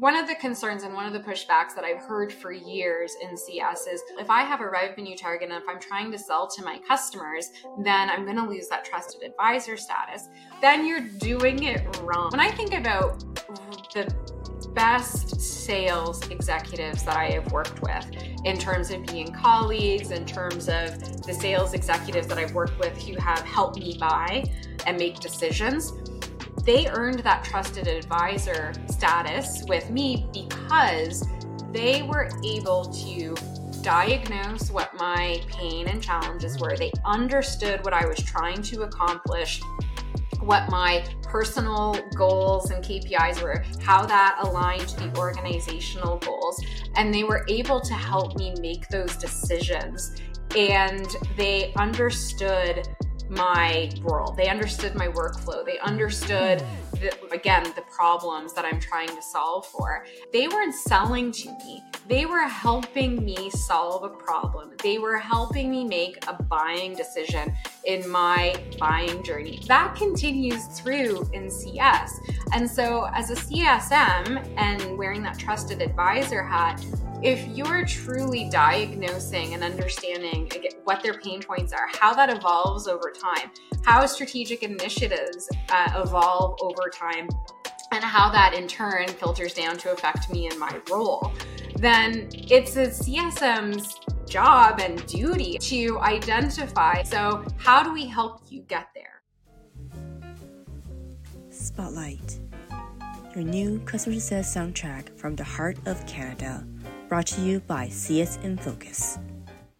one of the concerns and one of the pushbacks that I've heard for years in CS is if I have a revenue target and if I'm trying to sell to my customers, then I'm going to lose that trusted advisor status. Then you're doing it wrong. When I think about the best sales executives that I have worked with in terms of being colleagues, in terms of the sales executives that I've worked with who have helped me buy and make decisions they earned that trusted advisor status with me because they were able to diagnose what my pain and challenges were. They understood what I was trying to accomplish, what my personal goals and KPIs were, how that aligned to the organizational goals. And they were able to help me make those decisions. And they understood my world. They understood my workflow. They understood, the, again, the problems that I'm trying to solve for. They weren't selling to me, they were helping me solve a problem. They were helping me make a buying decision in my buying journey. That continues through in CS. And so, as a CSM and wearing that trusted advisor hat, if you're truly diagnosing and understanding what their pain points are, how that evolves over time, how strategic initiatives uh, evolve over time, and how that in turn filters down to affect me in my role, then it's a CSM's job and duty to identify. So, how do we help you get there? Spotlight, your new customer success soundtrack from the heart of Canada brought to you by CS in Focus.